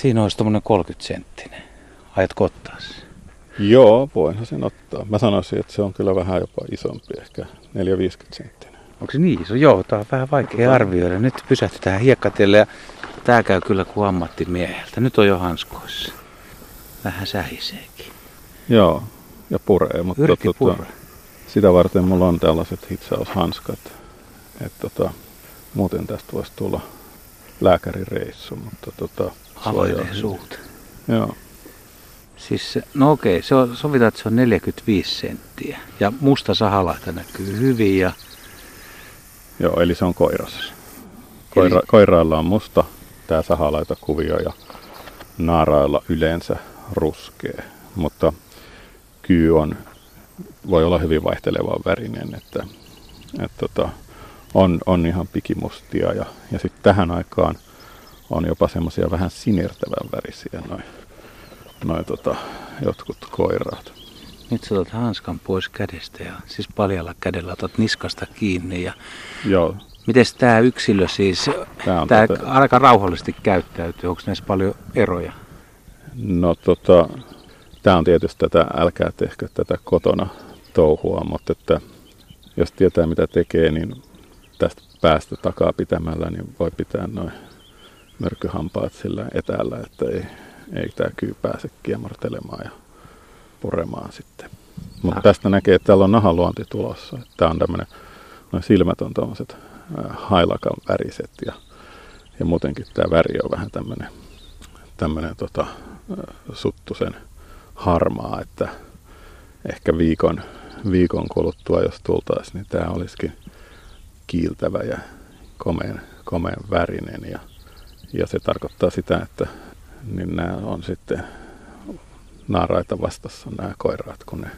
Siinä olisi tuommoinen 30 senttinen. Aiotko ottaa sen? Joo, voinhan sen ottaa. Mä sanoisin, että se on kyllä vähän jopa isompi, ehkä 4-50 senttinen. Onko se niin iso? Joo, tää on vähän vaikea arvioida. Nyt pysähtytään hiekkatielle ja tää käy kyllä kuin ammattimieheltä. Nyt on jo hanskoissa. Vähän sähiseekin. Joo, ja puree, mutta Yrki tota, sitä varten mulla on tällaiset hitsaushanskat. Että tota, muuten tästä voisi tulla lääkärireissu, mutta tota, Suojaa- suut. Joo, Siis se, no okei, se on, sovitaan, että se on 45 senttiä. Ja musta sahalaita näkyy hyvin ja joo, eli se on koiras. Koira, Eli- Koirailla on musta tämä sahalaita kuvio ja naarailla yleensä ruskea, mutta kyy on, voi olla hyvin vaihteleva värinen, että, että tota, on, on ihan pikimustia ja, ja sitten tähän aikaan on jopa semmoisia vähän sinertävän värisiä noin noi, tota, jotkut koiraat. nyt sä otat hanskan pois kädestä ja siis paljalla kädellä otat niskasta kiinni. Ja Joo, miten tämä yksilö siis, Tää tämä tätä- aika rauhallisesti käyttäytyy, onko näissä paljon eroja? No tota, tämä on tietysti tätä, älkää tehkö tätä kotona touhua, mutta että jos tietää mitä tekee, niin tästä päästä takaa pitämällä, niin voi pitää noin mörkyhampaat sillä etäällä, että ei, ei tämä kyy pääse kiemartelemaan ja puremaan sitten. Mutta Ah. tästä näkee, että täällä on nahaluonti tulossa. Tämä on tämmöinen, noin silmät on tuommoiset hailakan väriset ja, ja muutenkin tämä väri on vähän tämmöinen tämmöinen tota, suttusen harmaa, että ehkä viikon, viikon kuluttua, jos tultaisiin, niin tämä olisikin kiiltävä ja komeen, komeen värinen. Ja, ja se tarkoittaa sitä, että niin nämä on sitten naaraita vastassa nämä koiraat, kun ne,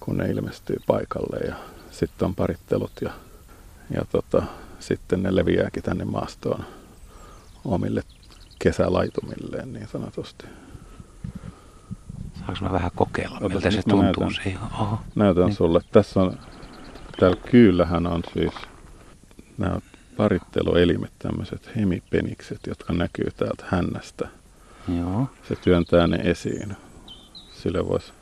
kun ne ilmestyy paikalle ja sitten on parittelut ja, ja tota, sitten ne leviääkin tänne maastoon omille kesälaitumilleen niin sanotusti. Saanko mä vähän kokeilla, Otas, miltä se tuntuu? näytän. Se, oho. Näytän Niin. sulle. Tässä on, täällä kyyllähän on siis nämä paritteluelimet, tämmöiset hemipenikset, jotka näkyy täältä hännästä. Joo. Se työntää ne esiin. Sille voisi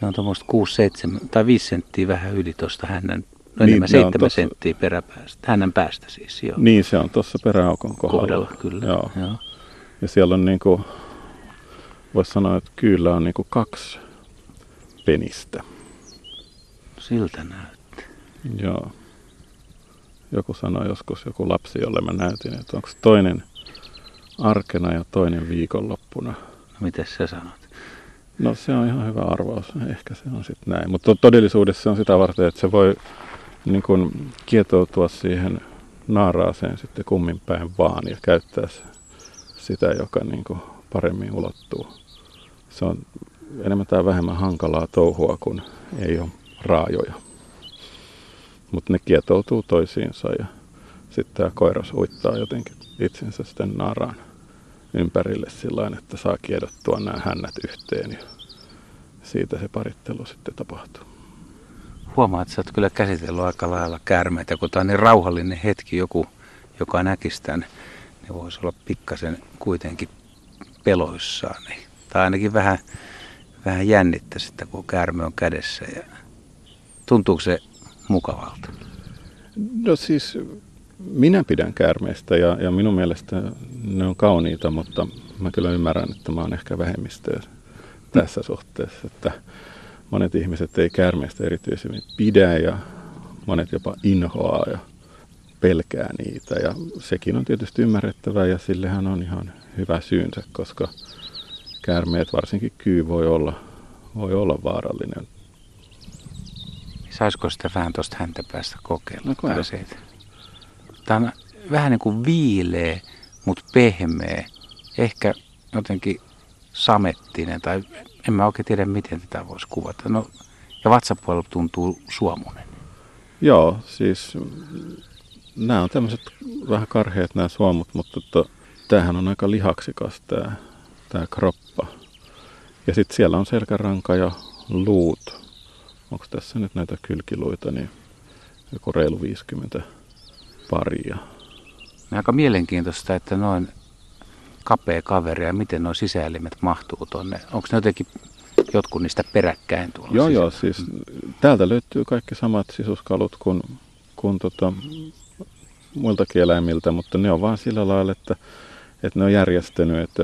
Ne on tuommoista 6, 7 tai 5 senttiä vähän yli tuosta hännän, no Niin, enemmän ne on 7 tossa- senttiä peräpäästä. Hännän päästä siis, joo. Niin, se on tuossa peräaukon kohdalla. Kohdalla, kyllä. Joo. joo. Ja siellä on niinku, voisi sanoa, että kyllä on niinku kaksi penistä. Siltä näyttää. Joo. Joku sanoi joskus, joku lapsi, jolle mä näytin, että onko toinen arkena ja toinen viikonloppuna. No, miten sä sanot? No se on ihan hyvä arvaus. Ehkä se on sitten näin. Mutta todellisuudessa se on sitä varten, että se voi niin kun, kietoutua siihen naaraaseen sitten kummin päin vaan ja käyttää sitä, joka niin kun, paremmin ulottuu. Se on enemmän tai vähemmän hankalaa touhua, kun ei ole raajoja. Mutta ne kietoutuu toisiinsa ja sitten tämä koiras uittaa jotenkin itsensä sitten naaraan ympärille sillä että saa kiedottua nämä hännät yhteen ja siitä se parittelu sitten tapahtuu. Huomaa, että sä oot kyllä käsitellyt aika lailla käärmeitä, kun tää on niin rauhallinen hetki, joku, joka näkisi tämän, niin voisi olla pikkasen kuitenkin peloissaan. Niin. Tai ainakin vähän, vähän jännittää sitä, kun käärme on kädessä. Ja tuntuuko se mukavalta? No siis minä pidän käärmeistä ja, ja minun mielestä ne on kauniita, mutta mä kyllä ymmärrän, että mä oon ehkä vähemmistöä tässä suhteessa, että monet ihmiset ei käärmeistä erityisemmin pidä ja monet jopa inhoaa ja pelkää niitä ja sekin on tietysti ymmärrettävää ja sillehän on ihan hyvä syynsä, koska käärmeet, varsinkin kyy, voi olla, voi olla vaarallinen. Saisiko sitä vähän tuosta häntä päästä kokeilla? No. Tämä on vähän niin kuin viileä, mutta pehmeä. Ehkä jotenkin samettinen tai en mä oikein tiedä miten tätä voisi kuvata. No, ja vatsapuolella tuntuu suomunen. Joo, siis nämä on tämmöiset vähän karheat nämä suomut, mutta to, tämähän on aika lihaksikas tämä, tämä kroppa. Ja sitten siellä on selkäranka ja luut. Onko tässä nyt näitä kylkiluita, niin joku reilu 50 paria. Aika mielenkiintoista, että noin kapea kaveri ja miten nuo sisäelimet mahtuu tuonne? Onko ne jotenkin jotkut niistä peräkkäin tuolla Joo, sisällä? joo, siis täältä löytyy kaikki samat sisuskalut kuin, kuin tota, muiltakin eläimiltä, mutta ne on vaan sillä lailla, että, että ne on järjestänyt, että,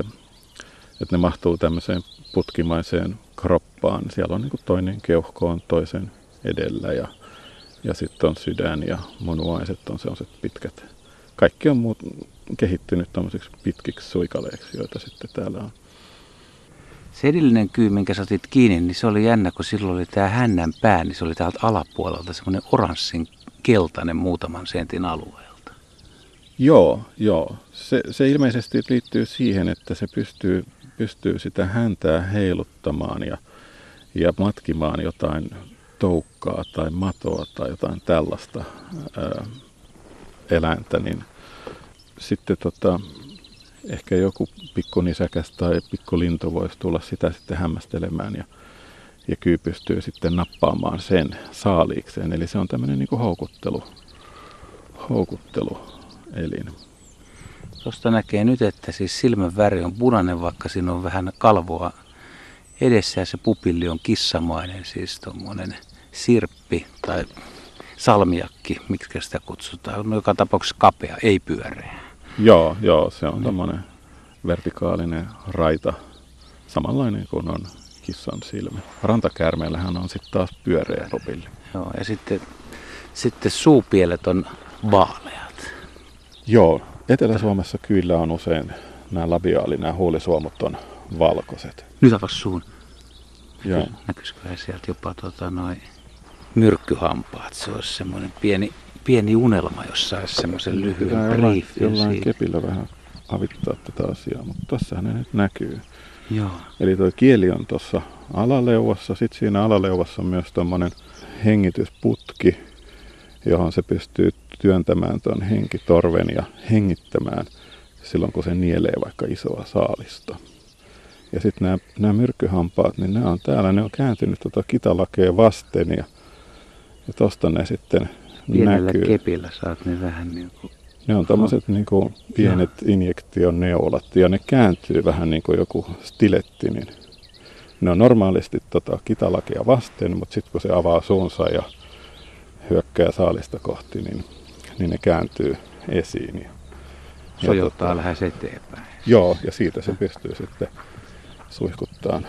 että ne mahtuu tämmöiseen putkimaiseen kroppaan. Siellä on niin toinen keuhko on toisen edellä ja, ja sitten on sydän ja munuaiset on sellaiset pitkät. Kaikki on muut kehittynyt tämmöisiksi pitkiksi suikaleiksi, joita sitten täällä on. Se edellinen kyy, minkä sä otit kiinni, niin se oli jännä, kun silloin oli tämä hännän pää, niin se oli täältä alapuolelta semmoinen oranssin keltainen muutaman sentin alueelta. Joo, joo. Se, se ilmeisesti liittyy siihen, että se pystyy, pystyy sitä häntää heiluttamaan ja, ja matkimaan jotain toukkaa tai matoa tai jotain tällaista ää, eläintä, niin sitten tota, ehkä joku pikkunisäkäs tai pikkulintu voisi tulla sitä sitten hämmästelemään ja, ja kyy pystyy sitten nappaamaan sen saaliikseen. Eli se on tämmöinen niin houkuttelu, houkutteluelin. Tuosta näkee nyt, että siis silmän väri on punainen, vaikka siinä on vähän kalvoa edessä ja se pupilli on kissamainen, siis tuommoinen sirppi tai salmiakki, miksi sitä kutsutaan. No, joka tapauksessa kapea, ei pyöreä. Joo, joo, se on tämmöinen vertikaalinen raita, samanlainen kuin on kissan silmä. Rantakäärmeellähän on sitten taas pyöreä pupilli. Joo, ja sitten, sitten suupielet on vaaleat. Joo, Etelä-Suomessa kyllä on usein nämä labiaali, nämä huulisuomut on valkoiset. Nyt avas suun. Joo. Näkyisiköhän sieltä jopa tota, noin myrkkyhampaat. Se olisi semmoinen pieni, pieni unelma, jos saisi semmoisen lyhyen jollain, briefin jollain siitä. kepillä vähän avittaa tätä asiaa, mutta tossahan ne nyt näkyy. Joo. Eli tuo kieli on tuossa alaleuvossa, sitten siinä alaleuvossa on myös tuommoinen hengitysputki, johon se pystyy työntämään tuon henkitorven ja hengittämään silloin, kun se nielee vaikka isoa saalista. Ja sitten nämä, nämä myrkkyhampaat, niin ne on täällä, ne on kääntynyt tuota kitalakea vasten ja, ja tosta ne sitten Pienellä näkyy. kepillä saat ne vähän niin kuin... Ne on tämmöiset niin kuin pienet injektioneulat ja ne kääntyy vähän niin kuin joku stiletti, niin ne on normaalisti tota kitalakea vasten, mutta sitten kun se avaa suunsa ja hyökkää saalista kohti, niin, niin ne kääntyy esiin. Ja, Sojottaa tota, lähes eteenpäin. Joo, ja siitä se pystyy sitten suihkuttaa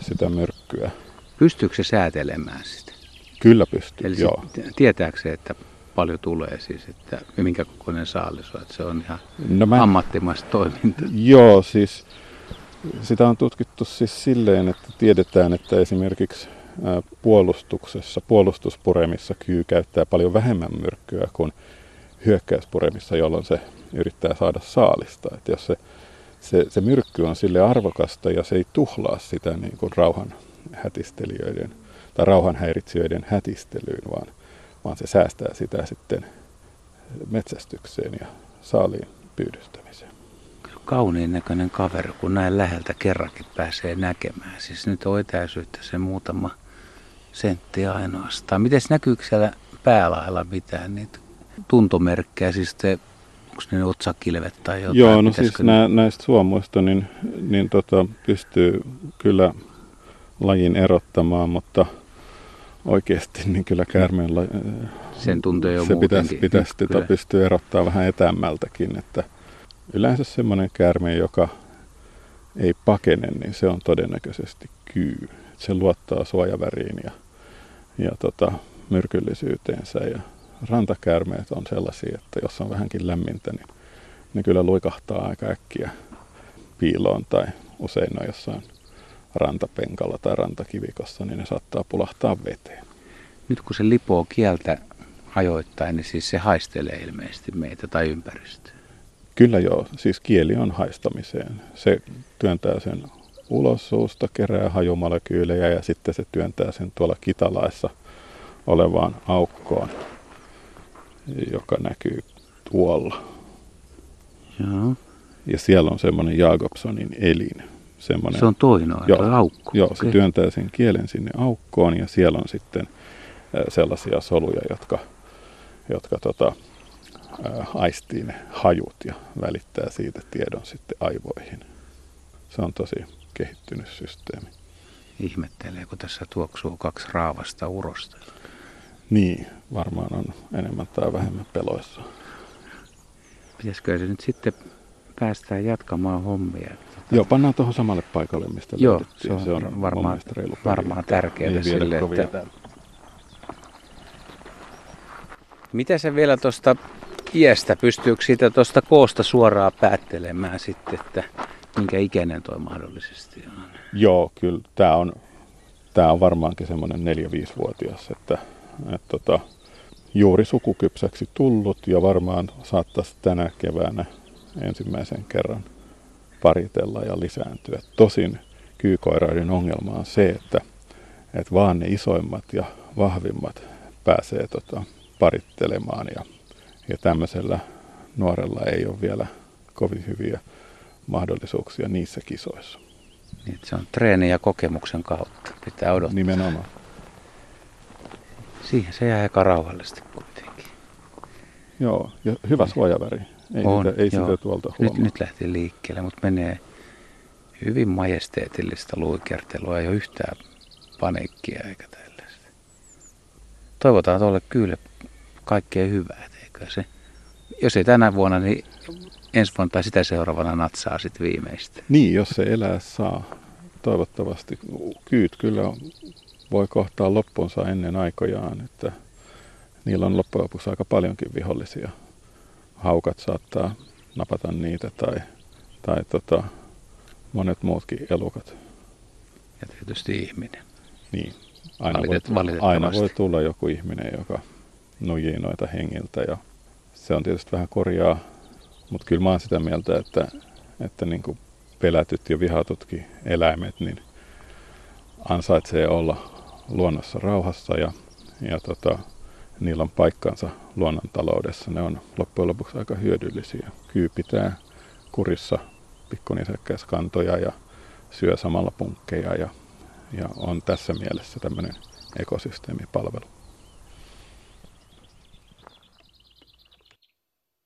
sitä myrkkyä. Pystyykö se säätelemään sitä? Kyllä pystyy, Eli joo. tietääkö se, että paljon tulee siis, että minkä kokoinen saalis on, että se on ihan No mä, ammattimaista toimintaa. Joo, siis sitä on tutkittu siis silleen, että tiedetään, että esimerkiksi puolustuksessa, puolustuspuremissa kyy käyttää paljon vähemmän myrkkyä kuin hyökkäyspuremissa, jolloin se yrittää saada saalista. Että jos se, se, se myrkky on sille arvokasta ja se ei tuhlaa sitä niin kuin rauhan hätistelijöiden tai rauhanhäiritsijöiden hätistelyyn, vaan, vaan se säästää sitä sitten metsästykseen ja saaliin pyydystämiseen. Kauniin näköinen kaveri, kun näin läheltä kerrankin pääsee näkemään. Siis nyt on etäisyyttä se muutama sentti ainoastaan. Miten näkyykö siellä päälailla mitään niitä tuntomerkkejä, siis te, onko ne otsakilvet tai jotain? Joo, no Pitäisikö siis nää, näistä suomuista niin, niin tota, pystyy kyllä lajin erottamaan, mutta oikeasti niin kyllä käärmeen la, Sen tuntee jo se pitäisi, pitäisi tota pystyä erottaa vähän etämmältäkin, että yleensä semmoinen käärme, joka ei pakene, niin se on todennäköisesti kyy. Se luottaa suojaväriin ja, ja tota, myrkyllisyyteensä ja rantakäärmeet on sellaisia, että jos on vähänkin lämmintä, niin ne kyllä luikahtaa aika äkkiä piiloon tai usein on jossain rantapenkalla tai rantakivikossa, niin ne saattaa pulahtaa veteen. Nyt kun se lipoo kieltä ajoittain, niin siis se haistelee ilmeisesti meitä tai ympäristöä. Kyllä joo, siis kieli on haistamiseen. Se työntää sen ulos suusta, kerää hajumolekyylejä ja sitten se työntää sen tuolla kitalaissa olevaan aukkoon, joka näkyy tuolla. Joo. Ja siellä on semmoinen Jacobsonin elin. Semmoinen, Se on toinen Joo, joo, aukko. Joo, se Okei. työntää sen kielen sinne aukkoon ja siellä on sitten sellaisia soluja, jotka, jotka tota, aistii ne hajut ja välittää siitä tiedon sitten aivoihin. Se on tosi kehittynyt systeemi. Ihmettelee, kun tässä tuoksuu kaksi raavasta urosta. Niin, varmaan on enemmän tai vähemmän peloissa. Pitäisikö se nyt sitten päästää jatkamaan hommia? Joo, pannaan tuohon samalle paikalle, mistä Joo, se on, se on varmaan, varmaan tärkeää sille, että... Mitä se vielä tuosta iästä, pystyykö siitä tuosta koosta suoraan päättelemään sitten, että minkä ikäinen toi mahdollisesti on? Joo, kyllä tämä on, tää on varmaankin semmoinen 4-5-vuotias, että, että tota, juuri sukukypsäksi tullut ja varmaan saattaisi tänä keväänä ensimmäisen kerran paritella ja lisääntyä. Tosin kyykoiraiden ongelma on se, että, että vaan ne isoimmat ja vahvimmat pääsee tota, parittelemaan ja, ja tämmöisellä nuorella ei ole vielä kovin hyviä mahdollisuuksia niissä kisoissa. Niin, se on treeni ja kokemuksen kautta. Pitää odottaa. Nimenomaan. Siihen se jää aika rauhallisesti kuitenkin. Joo, ja hyvä suojaväri. Ei, on, sitä, ei sitä tuolta huomaa. Nyt, nyt lähti liikkeelle, mutta menee hyvin majesteetillista luikertelua. Ei ole yhtään paniikkia eikä tällaista. Toivotaan tuolle kyllä kaikkea hyvää, eikö se? Jos ei tänä vuonna, niin ensi vuonna tai sitä seuraavana natsaa sitten viimeistä. Niin, jos se elää saa. Toivottavasti. Kyyt kyllä voi kohtaa loppuunsa ennen aikojaan, että niillä on loppujen lopuksi aika paljonkin vihollisia. Haukat saattaa napata niitä tai, tai tota, monet muutkin elukat. Ja tietysti ihminen. Niin, aina, voi, aina voi tulla joku ihminen, joka nujii noita hengiltä ja se on tietysti vähän korjaa, mutta kyllä mä oon sitä mieltä, että, että niin kuin pelätyt ja vihatutkin eläimet, niin ansaitsee olla luonnossa rauhassa ja, ja tota, niillä on paikkansa luonnontaloudessa. Ne on loppujen lopuksi aika hyödyllisiä. Kyy pitää kurissa pikkunisäkkäiskantoja ja syö samalla punkkeja ja, ja on tässä mielessä tämmöinen ekosysteemipalvelu.